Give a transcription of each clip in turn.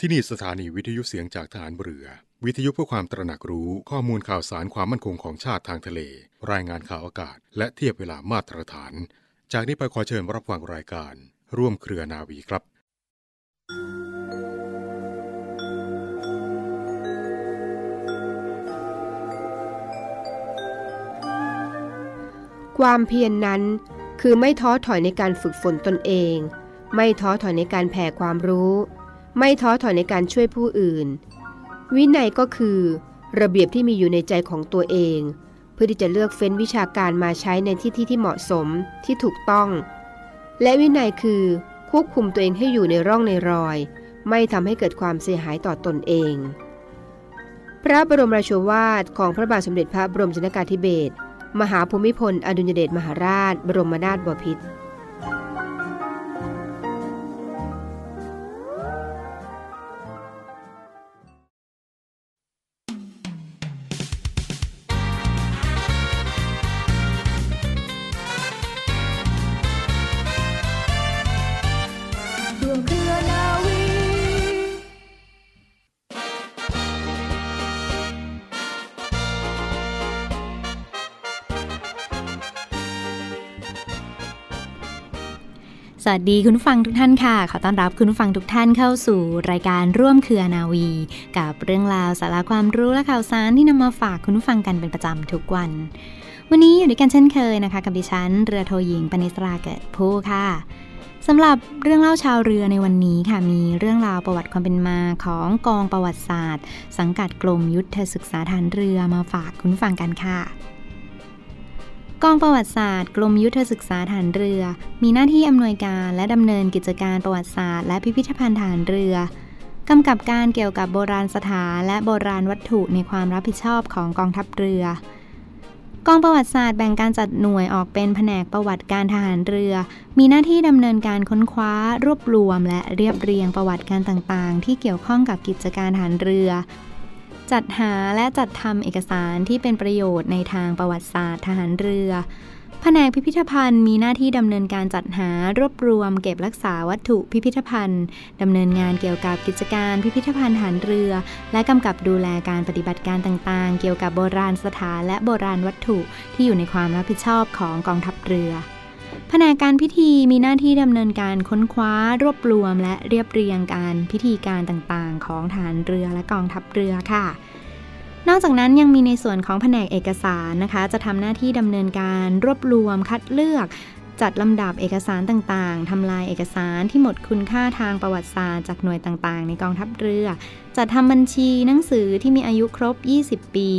ที่นี่สถานีวิทยุเสียงจากฐานเรือ วิทยุเพื่อความตระหนักรู้ข้อมูลข่าวสารความมั่นคงของชาติทางทะเล รายงานข่าวอากาศ และเทียบเวลามาตรฐาน จากนี้ไปขอเชิญรับฟังรายการ ร่วมเครือนาวีครับ ความเพียรนนั้นคือไม่ท้อถอยในการฝึกฝนตนเอง ไม่ท้อถอยในการแผ่ความรู้ ไม่ท้อถอยในการช่วยผู้อื่น วินัยก็คือ ระเบียบที่มีอยู่ในใจของตัวเอง เพื่อที่จะเลือกเฟ้นวิชาการมาใช้ในที่ที่ที่เหมาะสมที่ถูกต้อง และวินัยคือควบคุมตัวเองให้อยู่ในร่องในรอย ไม่ทำให้เกิดความเสียหายต่อตนเอง พระบรมราชวาทของพระบาทสมเด็จพระบรมชนกาธิเบศรมหาภูมิพล อดุลยเดชมหาราช บรมนาถบพิตร สวัสดีคุณผู้ฟังทุกท่านค่ะ ขอต้อนรับคุณผู้ฟังทุกท่านเข้าสู่รายการร่วมเครือนาวี กับเรื่องราวสาระความรู้และข่าวสารที่นำมาฝากคุณผู้ฟังกันเป็นประจำทุกวัน วันนี้อยู่ด้วยกันเช่นเคยนะคะ กับดิฉันเรือโทหญิงปณิสราเกิดผู้ค่ะสำหรับเรื่องเล่าชาวเรือในวันนี้ค่ะมีเรื่องราวประวัติความเป็นมาของกองประวัติศาสตร์ สังกัดกรมยุทธศึกษาฐานเรือมาฝากคุณผู้ฟังกันค่ะ กองประวัติศาสตร์กรมยุทธศึกษาฐานเรือ มีหน้าที่อำนวยการและดำเนินกิจการประวัติศาสตร์และพิพิธภัณฑ์ฐานเรือกำกับการเกี่ยวกับโบราณสถานและโบราณวัตถุในความรับผิดชอบของกองทัพเรือ กองประวัติศาสตร์แบ่งการจัดหน่วยออกเป็นแผนกประวัติการทหารเรือ มีหน้าที่ดำเนินการค้นคว้ารวบรวม และเรียบเรียงประวัติการต่างๆ ที่เกี่ยวข้องกับกิจการทหารเรือ จัดหาและจัดทำเอกสารที่เป็นประโยชน์ในทางประวัติศาสตร์ทหารเรือ แผนกพิพิธภัณฑ์มีหน้าที่ดำเนินการจัดหารวบรวม เก็บรักษาวัตถุพิพิธภัณฑ์ดำเนินงานเกี่ยวกับกิจการพิพิธภัณฑ์ทหารเรือ และกำกับดูแลการปฏิบัติการต่างๆ เกี่ยวกับโบราณสถานและโบราณวัตถุที่อยู่ในความรับผิดชอบของกองทัพเรือ แผนกการพิธีมีหน้าที่ดำเนินการค้นคว้ารวบรวมและเรียบเรียงการพิธีการต่างๆ ของฐานเรือและกองทัพเรือค่ะ นอกจากนั้นยังมีในส่วนของแผนกเอกสารนะคะ จะทำหน้าที่ดำเนินการรวบรวมคัดเลือก จัดลำดับเอกสารต่างๆ ทำลายเอกสารที่หมดคุณค่าทางประวัติศาสตร์จากหน่วยต่างๆ ในกองทัพเรือ จัดทำบัญชีหนังสือที่มีอายุครบ 20 ปี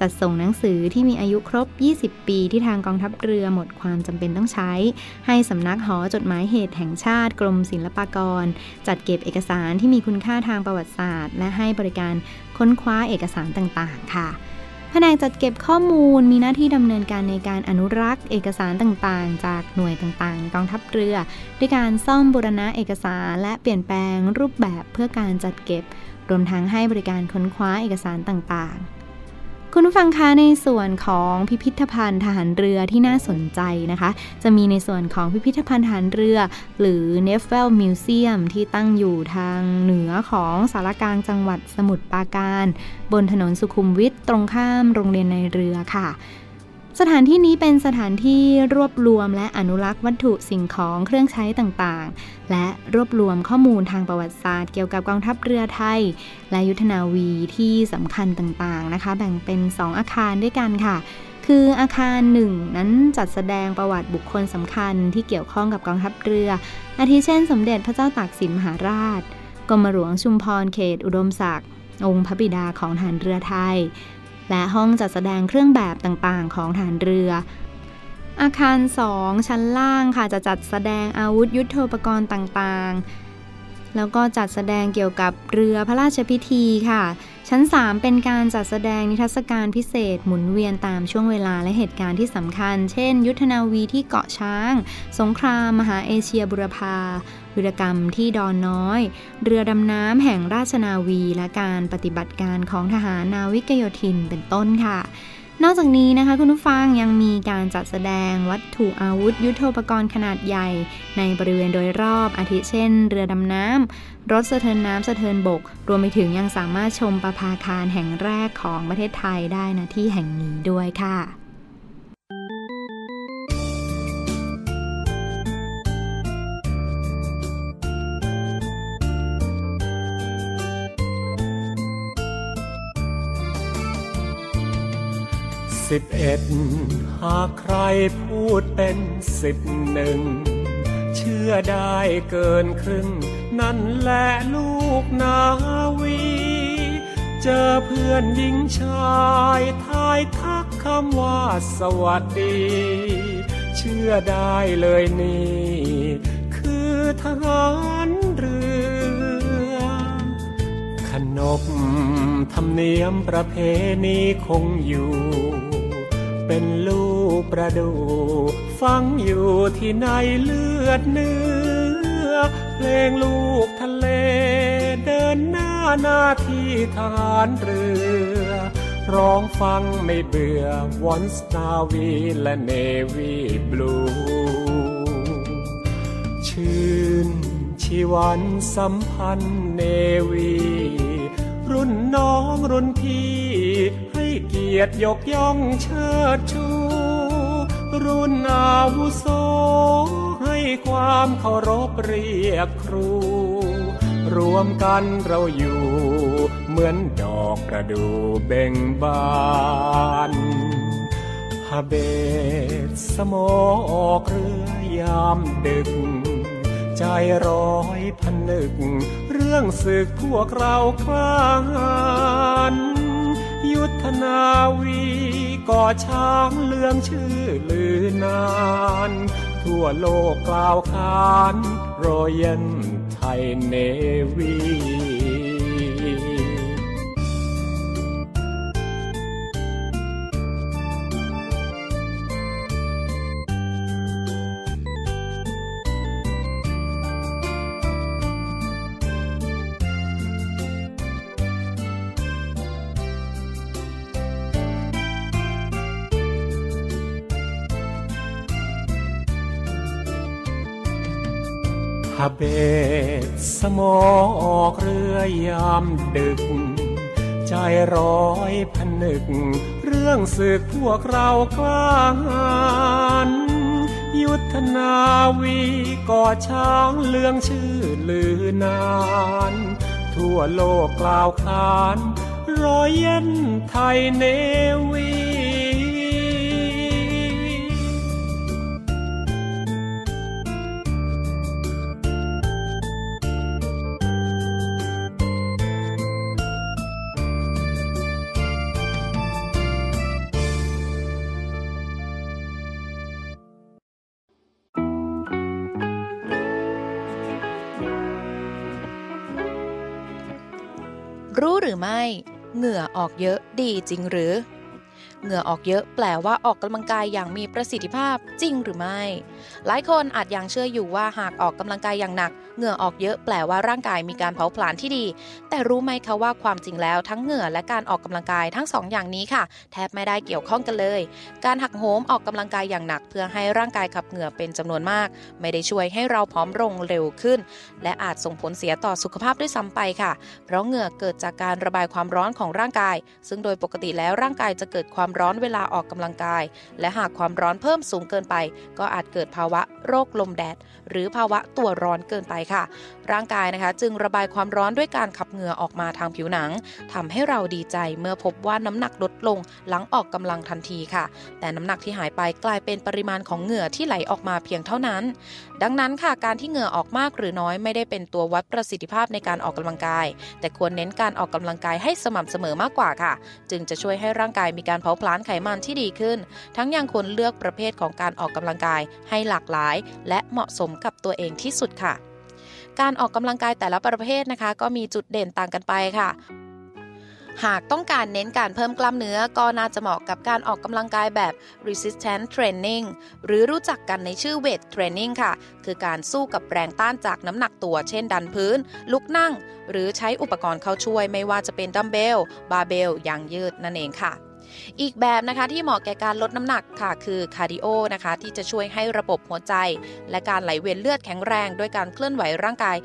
จัดส่งหนังสือที่มีอายุครบ 20 ปี ที่ทางกองทัพเรือหมดความจำเป็นต้องใช้ ให้สำนักหอจดหมายเหตุแห่งชาติกรมศิลปากร จัดเก็บเอกสารที่มีคุณค่าทางประวัติศาสตร์ และให้บริการค้นคว้าเอกสารต่างๆ ค่ะ แผนกจัดเก็บข้อมูลมีหน้าที่ดำเนินการในการอนุรักษ์ เอกสารต่างๆ จากหน่วยต่างๆ กองทัพเรือ ด้วยการซ่อมบูรณะเอกสารและเปลี่ยนแปลงรูปแบบเพื่อการจัดเก็บ รวมทั้งให้บริการค้นคว้าเอกสารต่างๆ คุณผู้ฟังคะในส่วนของพิพิธภัณฑ์ทหารเรือที่น่าสนใจนะคะ จะมีในส่วนของพิพิธภัณฑ์ทหารเรือ หรือ n e f e l Museum ที่ตั้งอยู่ทางเหนือของสารกลางจังหวัดสมุทรปราการ บนถนนสุขุมวิทตรงข้ามโรงเรียนในเรือค่ะ สถานที่นี้เป็นสถานที่รวบรวมและอนุรักษ์วัตถุสิ่งของเครื่องใช้ต่างๆ และรวบรวมข้อมูลทางประวัติศาสตร์เกี่ยวกับกองทัพเรือไทย และยุทธนาวีที่สำคัญต่างๆนะคะ แบ่งเป็น 2 อาคารด้วยกันค่ะ คืออาคารหนึ่งนั้นจัดแสดงประวัติบุคคลสำคัญที่เกี่ยวข้องกับกองทัพเรือ อาทิเช่น สมเด็จพระเจ้าตากสินมหาราชกรมหลวงชุมพรเขตอุดมศักดิ์องค์พระบิดาของฐานเรือไทย และห้องจัดแสดงเครื่องแบบต่างๆ ของฐานเรือ อาคาร 2 ชั้นล่างค่ะจะจัดแสดงอาวุธยุโทโธปกรณ์ต่างๆ แล้วก็จัดแสดงเกี่ยวกับเรือพระราชพิธีค่ะ ชั้น 3 เป็นการจัดแสดงนิทรรศการพิเศษหมุนเวียนตามช่วงเวลาและเหตุการณ์ที่สำคัญ เช่น ยุทธนาวีที่เกาะช้าง สงครามมหาเอเชียบุรพาวิรกรรมที่ดอนน้อย เรือดำน้ำแห่งราชนาวี และการปฏิบัติการของทหารนาวิกโยธินเป็นต้นค่ะ นอกจากนี้นะคะคุณผู้ฟังยังมีการจัดแสดงวัตถุอาวุธยุทโธปกรณ์ขนาดใหญ่ ในบริเวณโดยรอบอาทิเช่น เรือดำน้ำรถสะเทินน้ำสะเทินบก รวมไปถึงยังสามารถชมประภาคารแห่งแรกของประเทศไทยได้นะที่แห่งนี้ด้วยค่ะ สิบเอ็ดหากใครพูดเป็นสิบหนึ่งเชื่อได้เกินครึ่ง นั่นแหละลูกนาวี เจอเพื่อนหญิงชายทายทักคำว่าสวัสดี เชื่อได้เลยนี่ คือทหารเรือขนบธรรมเนียมประเพณีคงอยู่ เป็นลูกประดู ฟังอยู่ที่ในเลือดเนื้อ เพลงลูกทะเล เดินหน้าหน้าที่ทหารเรือ ร้องฟังไม่เบื่อวอนสนาวีและเนวีบลู ชื่นชีวันสัมพันธ์เนวี รุ่นน้องรุ่นพี่ให้เกียรติยกย่องเชิด รุ่นอาวุโสให้ความเคารพเรียกครู รวมกันเราอยู่ เหมือนดอกประดูเบ่งบานฮาเบตสมอออกเรือยามดึก ใจร้อยพันนึก เรื่องศึกพวกเราคลานยุทธนาวี ก่อช้างเลื่องชื่อลือนาน ทั่วโลกกล่าวขานรอยั นไทยเนวีฮาเบตสมอออกเรือยามดึก ใจร้อยพนึก เรื่องศึกพวกเรากล้าหานยุทธนาวีก่อช้างเลืองชื่อลือนาน ทั่วโลกกล่าวขานรอยเย็นไทยเนวี เหงื่อออกเยอะดีจริงหรือ เหงื่อออกเยอะแปลว่าออกกำลังกายอย่างมีประสิทธิภาพจริงหรือไม่ หลายคนอาจยังเชื่ออยู่ว่าหากออกกำลังกายอย่างหนัก เหงื่อออกเยอะแปลว่าร่างกายมีการเผาผลาญที่ดี แต่รู้ไหมคะว่าความจริงแล้วทั้งเหงื่อและการออกกำลังกายทั้ง2ออย่างนี้ค่ะ แทบไม่ได้เกี่ยวข้องกันเลย การหักโหมออกกำลังกายอย่างหนัก เพื่อให้ร่างกายขับเหงื่อเป็นจำนวนมาก ไม่ได้ช่วยให้เราผอมลงเร็วขึ้น และอาจส่งผลเสียต่อสุขภาพด้วยซ้ำไปค่ะ เพราะเหงื่อเกิดจากการระบายความร้อนของร่างกาย ซึ่งโดยปกติแล้วร่างกายจะเกิดความร้อนเวลาออกกำลังกาย และหากความร้อนเพิ่มสูงเกินไป ก็อาจเกิดภาวะโรคลมแดด หรือภาวะตัวร้อนเกินไปค่ะ ร่างกายนะคะจึงระบายความร้อนด้วยการขับเหงื่อออกมาทางผิวหนังทำให้เราดีใจเมื่อพบว่าน้ำหนักลดลงหลังออกกำลังทันทีค่ะ แต่น้ำหนักที่หายไปกลายเป็นปริมาณของเหงื่อที่ไหลออกมาเพียงเท่านั้น ดังนั้นค่ะการที่เหงื่อออกมากหรือน้อยไม่ได้เป็นตัววัดประสิทธิภาพในการออกกำลังกาย แต่ควรเน้นการออกกำลังกายให้สม่ำเสมอมากกว่าค่ะ จึงจะช่วยให้ร่างกายมีการเผาผลาญไขมันที่ดีขึ้น ทั้งยังควรเลือกประเภทของการออกกำลังกายให้หลากหลาย และเหมาะสมกับตัวเองที่สุดค่ะ การออกกำลังกายแต่ละประเภทนะคะ ก็มีจุดเด่นต่างกันไปค่ะหากต้องการเน้นการเพิ่มกล้ามเนื้อก็น่าจะเหมาะกับการออกกำลังกายแบบ resistance training หรือรู้จักกันในชื่อ weight training ค่ะ คือการสู้กับแรงต้านจากน้ำหนักตัว เช่นดันพื้น ลุกนั่ง หรือใช้อุปกรณ์เข้าช่วยไม่ว่าจะเป็นดัมเบล บาร์เบลยางยืดนั่นเองค่ะ อีกแบบนะคะที่เหมาะแก่การลดน้ำหนักค่ะคือคาร์ดิโอนะคะที่จะช่วยให้ระบบหัวใจ และการไหลเวียนเลือดแข็งแรงด้วยการเคลื่อนไหวร่างกาย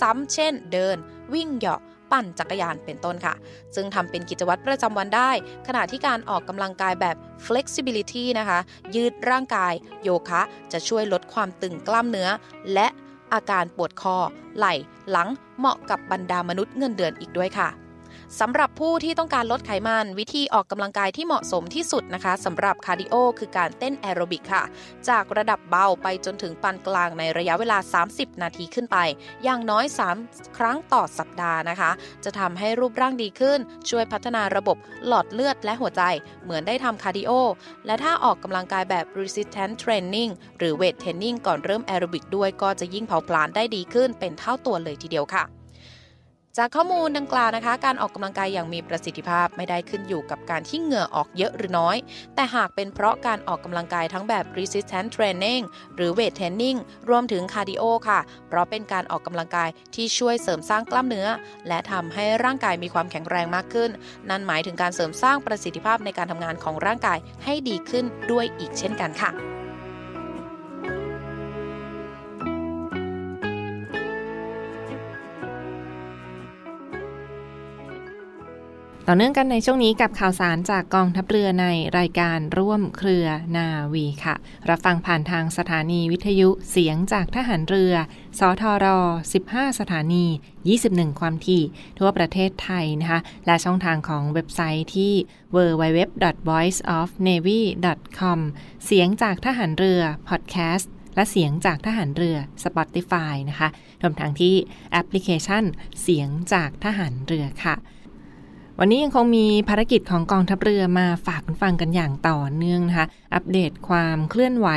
ซ้ำๆเช่น เดิน วิ่งเหยาะปั่นจักรยานเป็นต้นค่ะ ซึ่งทำเป็นกิจวัตรประจำวันได้ ขณะที่การออกกำลังกายแบบ flexibility นะคะ ยืดร่างกาย โยคะ จะช่วยลดความตึงกล้ามเนื้อ และอาการปวดคอ ไหล่ หลัง เหมาะกับบรรดามนุษย์เงินเดือนอีกด้วยค่ะ สำหรับผู้ที่ต้องการลดไขมันวิธีออกกำลังกายที่เหมาะสมที่สุดนะคะสำหรับคาร์ดิโอคือการเต้นแอโรบิกค่ะ จากระดับเบาไปจนถึงปานกลางในระยะเวลา 30 นาทีขึ้นไป อย่างน้อย 3 ครั้งต่อสัปดาห์นะคะ จะทำให้รูปร่างดีขึ้น ช่วยพัฒนาระบบหลอดเลือดและหัวใจ เหมือนได้ทำคาร์ดิโอ และถ้าออกกำลังกายแบบ resistance training หรือ weight training ก่อนเริ่มแอโรบิกด้วยก็จะยิ่งเผาผลาญได้ดีขึ้นเป็นเท่าตัวเลยทีเดียวค่ะ จากข้อมูลดังกล่าวนะคะ การออกกำลังกายอย่างมีประสิทธิภาพไม่ได้ขึ้นอยู่กับการที่เหงื่อออกเยอะหรือน้อย แต่หากเป็นเพราะการออกกำลังกายทั้งแบบ resistance training หรือ weight training รวมถึง cardio ค่ะ เพราะเป็นการออกกำลังกายที่ช่วยเสริมสร้างกล้ามเนื้อ และทำให้ร่างกายมีความแข็งแรงมากขึ้น นั่นหมายถึงการเสริมสร้างประสิทธิภาพในการทำงานของร่างกายให้ดีขึ้นด้วยอีกเช่นกันค่ะ ต่อเนื่องกันในช่วงนี้กับข่าวสารจากกองทัพเรือในรายการร่วมเครือนาวีค่ะ รับฟังผ่านทางสถานีวิทยุเสียงจากทหารเรือ สทร 15 สถานี 21 ความถี่ ทั่วประเทศไทยนะคะ และช่องทางของเว็บไซต์ที่ www.voiceofnavy.com เสียงจากทหารเรือ podcast และเสียงจากทหารเรือ Spotify นะคะรวมทั้งที่แอปพลิเคชันเสียงจากทหารเรือค่ะ วันนี้ยังคงมีภารกิจของกองทัพเรือมาฝากคุณฟังกันอย่างต่อเนื่องนะคะ อัปเดตความเคลื่อนไหว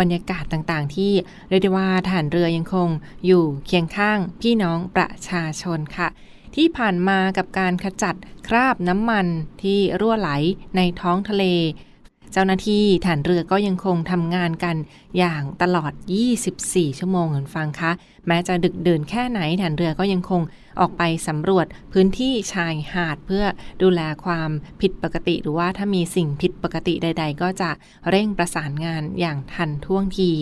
บรรยากาศต่างๆ ที่เรียกได้ว่าฐานเรือยังคงอยู่เคียงข้างพี่น้องประชาชนค่ะ ที่ผ่านมากับการขจัดคราบน้ำมันที่รั่วไหลในท้องทะเล จ้าหน้าที่ฐานเรือก็ยังคงทำงานกันอย่างตลอด 24 ชั่วโมงเหมือนฟังคะ แม้จะดึกเดินแค่ไหนฐานเรือก็ยังคงออกไปสำรวจพื้นที่ชายหาดเพื่อดูแลความผิดปกติ หรือว่าถ้ามีสิ่งผิดปกติใด ๆ ก็จะเร่งประสานงานอย่างทันท่วงที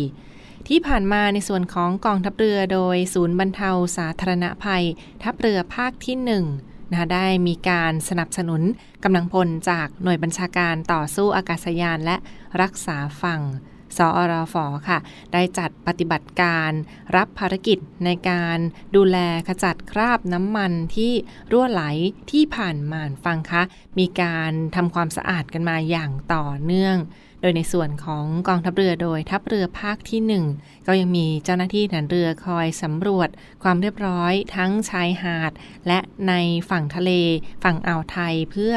ที่ผ่านมาในส่วนของกองทัพเรือโดยศูนย์บรรเทาสาธารณภัย ทัพเรือภาคที่ 1 นะคะได้มีการสนับสนุนกำลังพลจากหน่วยบัญชาการต่อสู้อากาศยานและรักษาฝั่งสอรฟค่ะ ได้จัดปฏิบัติการรับภารกิจในการดูแลขจัดคราบน้ำมันที่รั่วไหลที่ผ่านม่านฟังคะ มีการทำความสะอาดกันมาอย่างต่อเนื่อง โดยในส่วนของกองทัพเรือโดยทัพเรือภาคที่ 1 ก็ยังมีเจ้าหน้าที่ฐานเรือคอยสำรวจความเรียบร้อยทั้งชายหาด และในฝั่งทะเล ฝั่งอ่าวไทยเพื่อ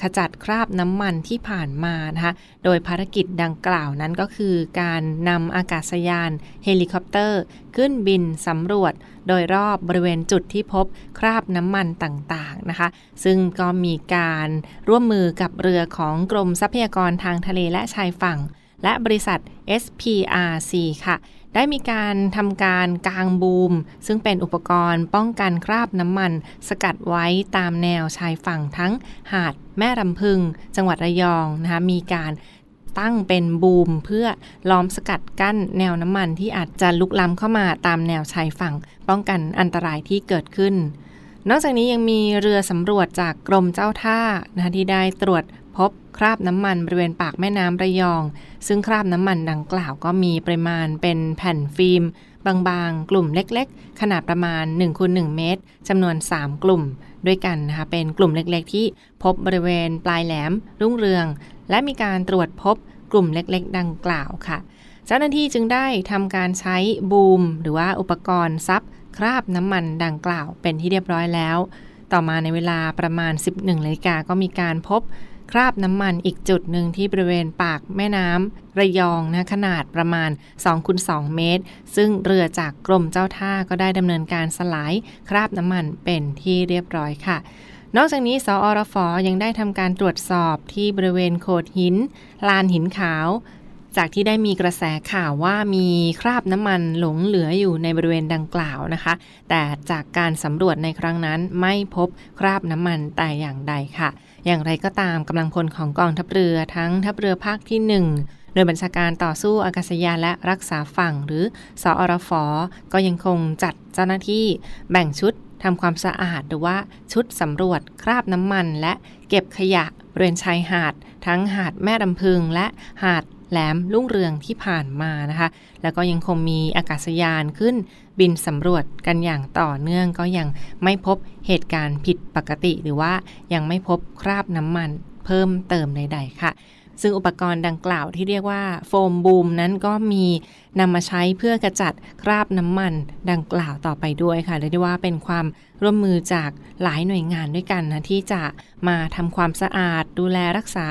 ขจัดคราบน้ำมันที่ผ่านมานะคะโดยภารกิจดังกล่าวนั้นก็คือการนำอากาศยานเฮลิคอปเตอร์ ขึ้นบินสำรวจโดยรอบบริเวณจุดที่พบคราบน้ำมันต่างๆนะคะ ซึ่งก็มีการร่วมมือกับเรือของกรมทรัพยากรทางทะเลและชายฝั่ง และบริษัท SPRC ค่ะ ได้มีการทำการกางบูม ซึ่งเป็นอุปกรณ์ป้องกันคราบน้ำมัน สกัดไว้ตามแนวชายฝั่งทั้งหาดแม่รำพึง จังหวัดระยองนะคะมีการตั้งเป็นบูมเพื่อล้อมสกัดกั้นแนวน้ำมันที่อาจจะลุกล้ำเข้ามาตามแนวชายฝั่ง ป้องกันอันตรายที่เกิดขึ้นนอกจากนี้ยังมีเรือสำรวจจากกรมเจ้าท่านะที่ได้ตรวจ พบคราบน้ำมันบริเวณปากแม่น้ำระยอง ซึ่งคราบน้ำมันดังกล่าวก็มีปริมาณเป็นแผ่นฟิล์ม บางๆ กลุ่มเล็กๆ ขนาดประมาณ1คูณ1เมตรจำนวน 3 กลุ่มด้วยกันนะคะ เป็นกลุ่มเล็กๆ ที่พบบริเวณปลายแหลม รุ่งเรือง และมีการตรวจพบกลุ่มเล็กๆ ดังกล่าวค่ะ เจ้าหน้าที่จึงได้ทำการใช้บูม หรือว่าอุปกรณ์ซับคราบน้ำมันดังกล่าวเป็นที่เรียบร้อยแล้ว ต่อมาในเวลาประมาณ 11นาฬิกาก็มีการพบ คราบน้ำมันอีกจุดหนึ่งที่บริเวณปากแม่น้ำระยองนะขนาดประมาณ2คูณ2เมตร ซึ่งเรือจากกรมเจ้าท่าก็ได้ดำเนินการสลายคราบน้ำมันเป็นที่เรียบร้อยค่ะนอกจากนี้ สอรฟอยังได้ทำการตรวจสอบที่บริเวณโขดหิน ลานหินขาว จากที่ได้มีกระแสข่าวว่ามีคราบน้ำมันหลงเหลืออยู่ในบริเวณดังกล่าวนะคะ แต่จากการสำรวจในครั้งนั้นไม่พบคราบน้ำมันแต่อย่างใดค่ะ อย่างไรก็ตามกำลังพลของกองทัพเรือทั้งทัพเรือภาคที่ 1 โดยบัญชาการต่อสู้อากาศยานและรักษาฝั่งหรือสอรฟก็ยังคงจัดเจ้าหน้าที่แบ่งชุดทำความสะอาดหรือว่าชุดสำรวจคราบน้ำมัน และเก็บขยะบริเวณชายหาด ทั้งหาดแม่ดำพึงและหาด แหลมลุ่งเรืองที่ผ่านมานะคะ แล้วก็ยังคงมีอากาศยานขึ้นบินสำรวจกันอย่างต่อเนื่องก็ยังไม่พบเหตุการณ์ผิดปกติ หรือว่ายังไม่พบคราบน้ำมันเพิ่มเติมใด ๆ ค่ะ ซึ่งอุปกรณ์ดังกล่าวที่เรียกว่าโฟมบูมนั้นก็มีนำมาใช้เพื่อกระจัดคราบน้ำมันดังกล่าวต่อไปด้วยค่ะเรียกได้ว่าเป็นความร่วมมือจากหลายหน่วยงานด้วยกันนะที่จะมาทำความสะอาดดูแลรักษา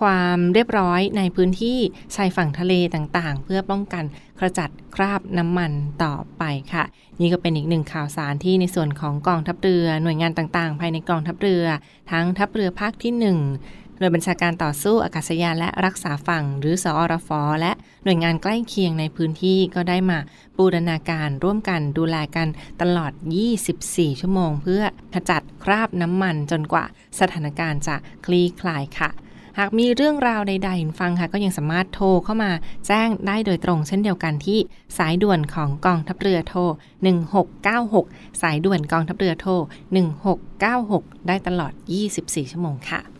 ความเรียบร้อยในพื้นที่ชายฝั่งทะเลต่างๆ เพื่อป้องกันกระจัดคราบน้ำมันต่อไปค่ะ นี่ก็เป็นอีกหนึ่งข่าวสารที่ในส่วนของกองทัพเรือ หน่วยงานต่างๆ ภายในกองทัพเรือ ทั้งทัพเรือภาคที่ 1 โดยบัญชาการต่อสู้อากาศยานและรักษาฝั่ง หรือสอรฟและหน่วยงานใกล้เคียงในพื้นที่ก็ได้มาบูรณาการร่วมกันดูแลกันตลอด 24 ชั่วโมง เพื่อขจัดคราบน้ำมันจนกว่าสถานการณ์จะคลี่คลายค่ะหากมีเรื่องราวใดๆฟังค่ะ ก็ยังสามารถโทรเข้ามาแจ้งได้โดยตรงเช่นเดียวกันที่สายด่วนของกองทัพเรือโทร 1696 สายด่วนกองทัพเรือโทร 1696 ได้ตลอด 24 ชั่วโมงค่ะ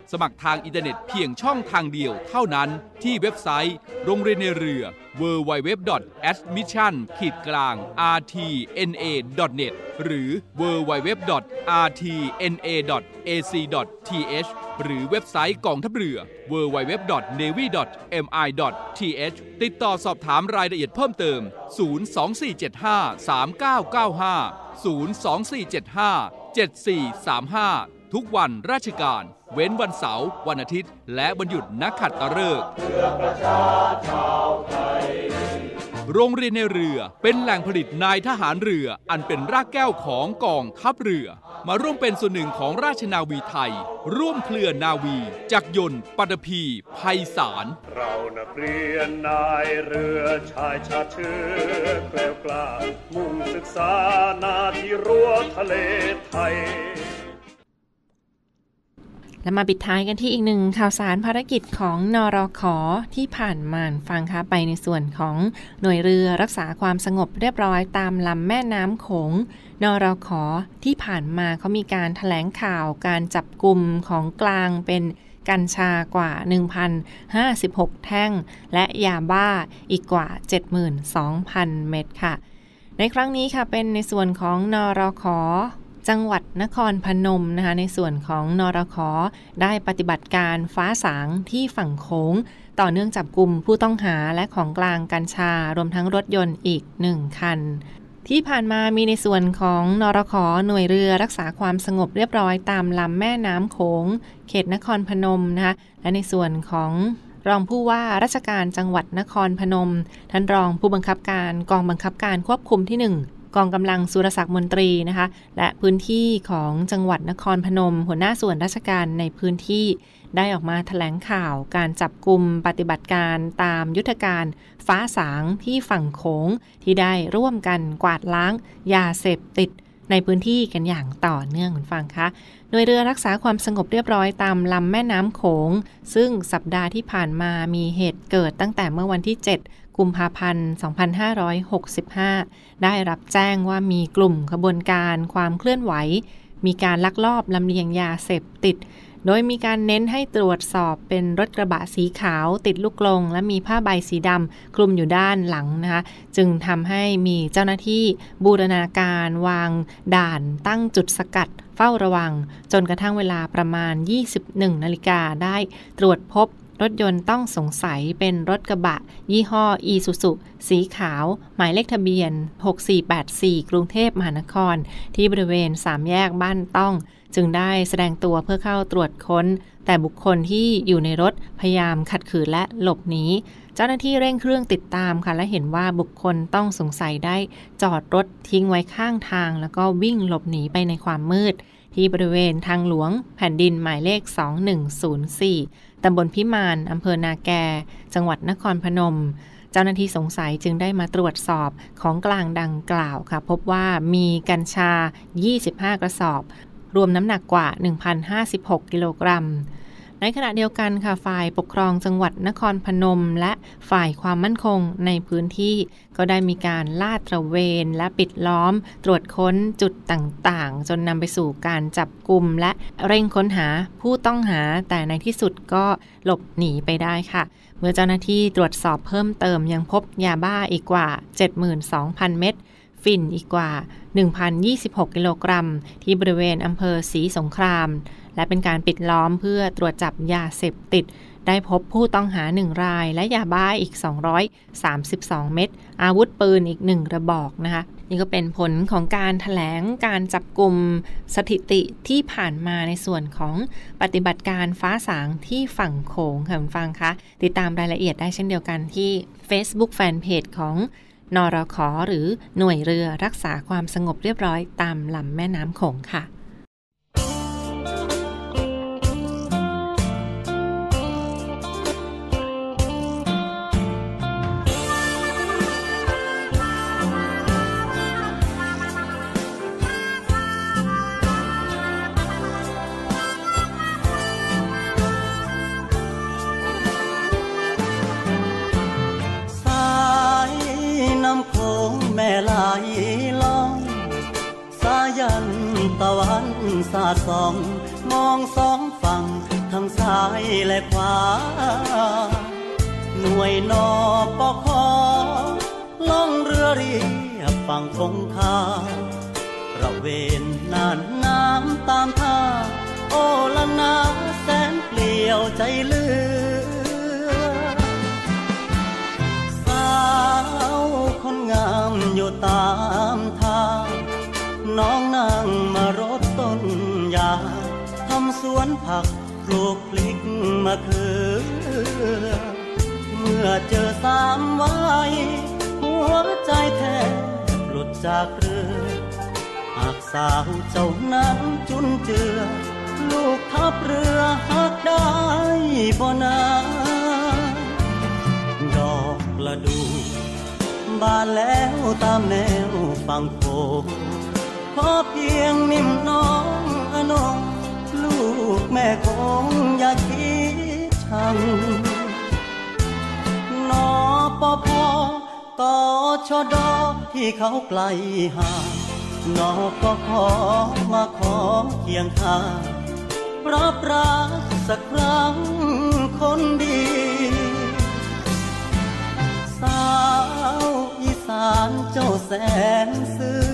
สมัครทางอินเทอร์เน็ตเพียงช่องทางเดียวเท่านั้นที่เว็บไซต์ โรงเรียนในเรือ w w w a d m i s s i o n กลาง rtna.net หรือ www.rtna.ac.th หรือเว็บไซต์กองทัพเรือ www.navy.mi.th ติดต่อสอบถามรายละเอียดเพิ่มเติม 024753995 024757435 ทุกวันราชการ เว้นวันเสาร์วันอาทิตย์ และวันหยุดนักขัดตะเลิกเพื่อประชาชาวไทยโรงเรียนในเรือเป็นแหล่งผลิตนายทหารเรืออันเป็นรากแก้วของกองทัพเรือ มาร่วมเป็นส่วนหนึ่งของราชนาวีไทย ร่วมเคลื่อนนาวี จักยนต์ปัตภีภัยสาร เรานักเรียนนายเรือชายชาเชื้อแกล้วกล้ามุ่งศึกษานาที่รั้วทะเลไทย และมาปิดท้ายกันที่อีกหนึ่งข่าวสารภารกิจของนอรขอที่ผ่านมาฟังค่ะไปในส่วนของหน่วยเรือรักษาความสงบเรียบร้อยตามลำแม่น้ำโขงนอรขอที่ผ่านมาเขามีการถแถลงข่าวการจับกลุ่มของกลางเป็นกัญชากว่า 1,056 แท่ง และยาบ้าอีกกว่า 72,000 เม็ดค่ะ ในครั้งนี้ค่ะเป็นในส่วนของนอรขอ จังหวัดนครพนมนะคะในส่วนของนรคได้ปฏิบัติการฟ้าสางที่ฝั่งโขงต่อเนื่องจับกลุ่มผู้ต้องหาและของกลางกัญชารวมทั้งรถยนต์อีกหนึ่งคัน ที่ผ่านมามีในส่วนของนรคหน่วยเรือรักษาความสงบเรียบร้อยตามลำแม่น้ำโขง เขตนครพนมนะคะและในส่วนของรองผู้ว่าราชการจังหวัดนครพนม ท่านรองผู้บังคับการกองบังคับการควบคุมที่ 1 กองกำลังสุรศักดิ์มนตรีนะคะและพื้นที่ของจังหวัดนครพนม หัวหน้าส่วนราชการในพื้นที่ได้ออกมาถแถลงข่าวการจับกลุ่มปฏิบัติการตามยุทธการฟ้าสางที่ฝั่งโขงที่ได้ร่วมกันกวาดล้างยาเสพติดในพื้นที่กันอย่างต่อเนื่องคุณฟังคะ หน่วยเรือรักษาความสงบเรียบร้อยตามลำแม่น้ำโขง ซึ่งสัปดาห์ที่ผ่านมามีเหตุเกิดตั้งแต่เมื่อวันที่ 7 กุมภาพันธ์ 2565 ได้รับแจ้งว่ามีกลุ่มขบวนการความเคลื่อนไหว มีการลักลอบลำเลียงยาเสพติด โดยมีการเน้นให้ตรวจสอบเป็นรถกระบะสีขาวติดลูกกลง และมีผ้าใบสีดำคลุมอยู่ด้านหลังนะคะจึงทำให้มีเจ้าหน้าที่บูรณาการวางด่านตั้งจุดสกัดเฝ้าระวัง จนกระทั่งเวลาประมาณ 21 นาฬิกาได้ตรวจพบรถยนต์ต้องสงสัยเป็นรถกระบะ ยี่ห้ออีซูซุสีขาว หมายเลขทะเบียน 6484 กรุงเทพมหานคร ที่บริเวณสามแยกบ้านต้อง จึงได้แสดงตัวเพื่อเข้าตรวจค้น แต่บุคคลที่อยู่ในรถพยายามขัดขืนและหลบหนีเจ้าหน้าที่เร่งเครื่องติดตามค่ะ และเห็นว่าบุคคลต้องสงสัยได้จอดรถทิ้งไว้ข้างทาง แล้วก็วิ่งหลบหนีไปในความมืด ที่บริเวณทางหลวงแผ่นดินหมายเลข 2104ตำบลพิมานอำเภอนาแก จังหวัดนครพนมเจ้าหน้าที่สงสัยจึงได้มาตรวจสอบของกลางดังกล่าวค่ะ พบว่ามีกัญชา 25 กระสอบ รวมน้ำหนักกว่า 1,056 กิโลกรัม ในขณะเดียวกันค่ะฝ่ายปกครองจังหวัดนครพนม และฝ่ายความมั่นคงในพื้นที่ ก็ได้มีการลาดตระเวนและปิดล้อม ตรวจค้นจุดต่างๆ จนนำไปสู่การจับกลุ่มและเร่งค้นหาผู้ต้องหาแต่ในที่สุดก็หลบหนีไปได้ค่ะเมื่อเจ้าหน้าที่ตรวจสอบเพิ่มเติมยังพบยาบ้าอีกกว่า 72,000 เม็ด ฟินอีกกว่า 1,026 กิโลกรัม ที่บริเวณอำเภอศรีสงคราม และเป็นการปิดล้อมเพื่อตรวจจับยาเสพติด ได้พบผู้ต้องหาหนึ่งราย และยาบ้าอีก 232 เม็ด อาวุธปืนอีกหนึ่งระบอกนะคะนี่ก็เป็นผลของการถแถลงการจับกลุ่มสถิติที่ผ่านมาในส่วนของปฏิบัติการฟ้าสางที่ฝั่งโขงค่ะคุณฟังคะ ติดตามรายละเอียดได้เช่นเดียวกันที่ Facebook Fanpage ของ นรขอหรือหน่วยเรือรักษาความสงบเรียบร้อยตามลำแม่น้ำโขงค่ะ ม่ไหลล่อง สายันตะวันสาดส่อง มองสองฝั่งทั้งซ้ายและขวา หน่วยนอปอคอล่องเรือเรียบฝั่งคงคาระเวนน่านน้ำตามท่า โอละนาแสนเปลี่ยวใจเลือาวคนงามอยู่ตามทาง น้องนั่งมารดต้นยาทำสวนผักปลูกพลิกมะเขือ เมื่อเจอสามวายหัวใจแทบหลุดจากเรือหากสาวเจ้านั้นจุนเจือ ลูกทับเรือหักได้บ่นา อกละดู บานแล้วตามแนวฝั่งโขงขอเพียงนิ่มน้องอนงลูกแม่คงอย่าคิดชังนอปอพอกอชอดอที่เขาไกลห่างนอก็ขอมาขอเคียงข้างรับรักสักครั้งคนดี สาวอีสานเจ้าแสนซื่อ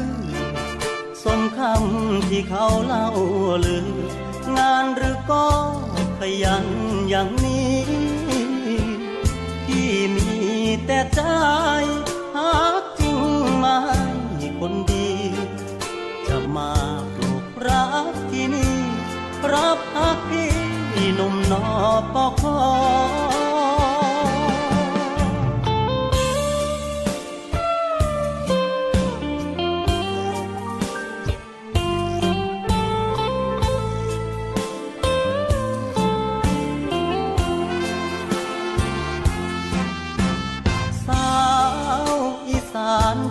สมคำที่เขาเล่าลืองานหรือก็ขยันอย่างนี้ที่มีแต่ใจหากจริงไม่คนดี จะมาปลูกรักที่นี่รับฮักพี่หนุ่มนอปอคอ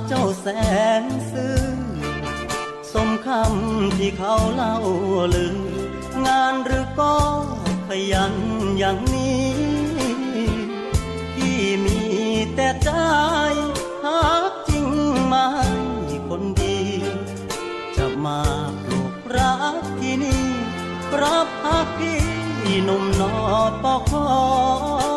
เจ้าแสนซื่อสมคำที่เขาเล่าลืองานหรือก็ขยันอย่างนี้ที่มีแต่ใจหักจริงไมคนดี จะมาปลูกรักที่นี่รับหักพี่หนุ่มนอปอคอ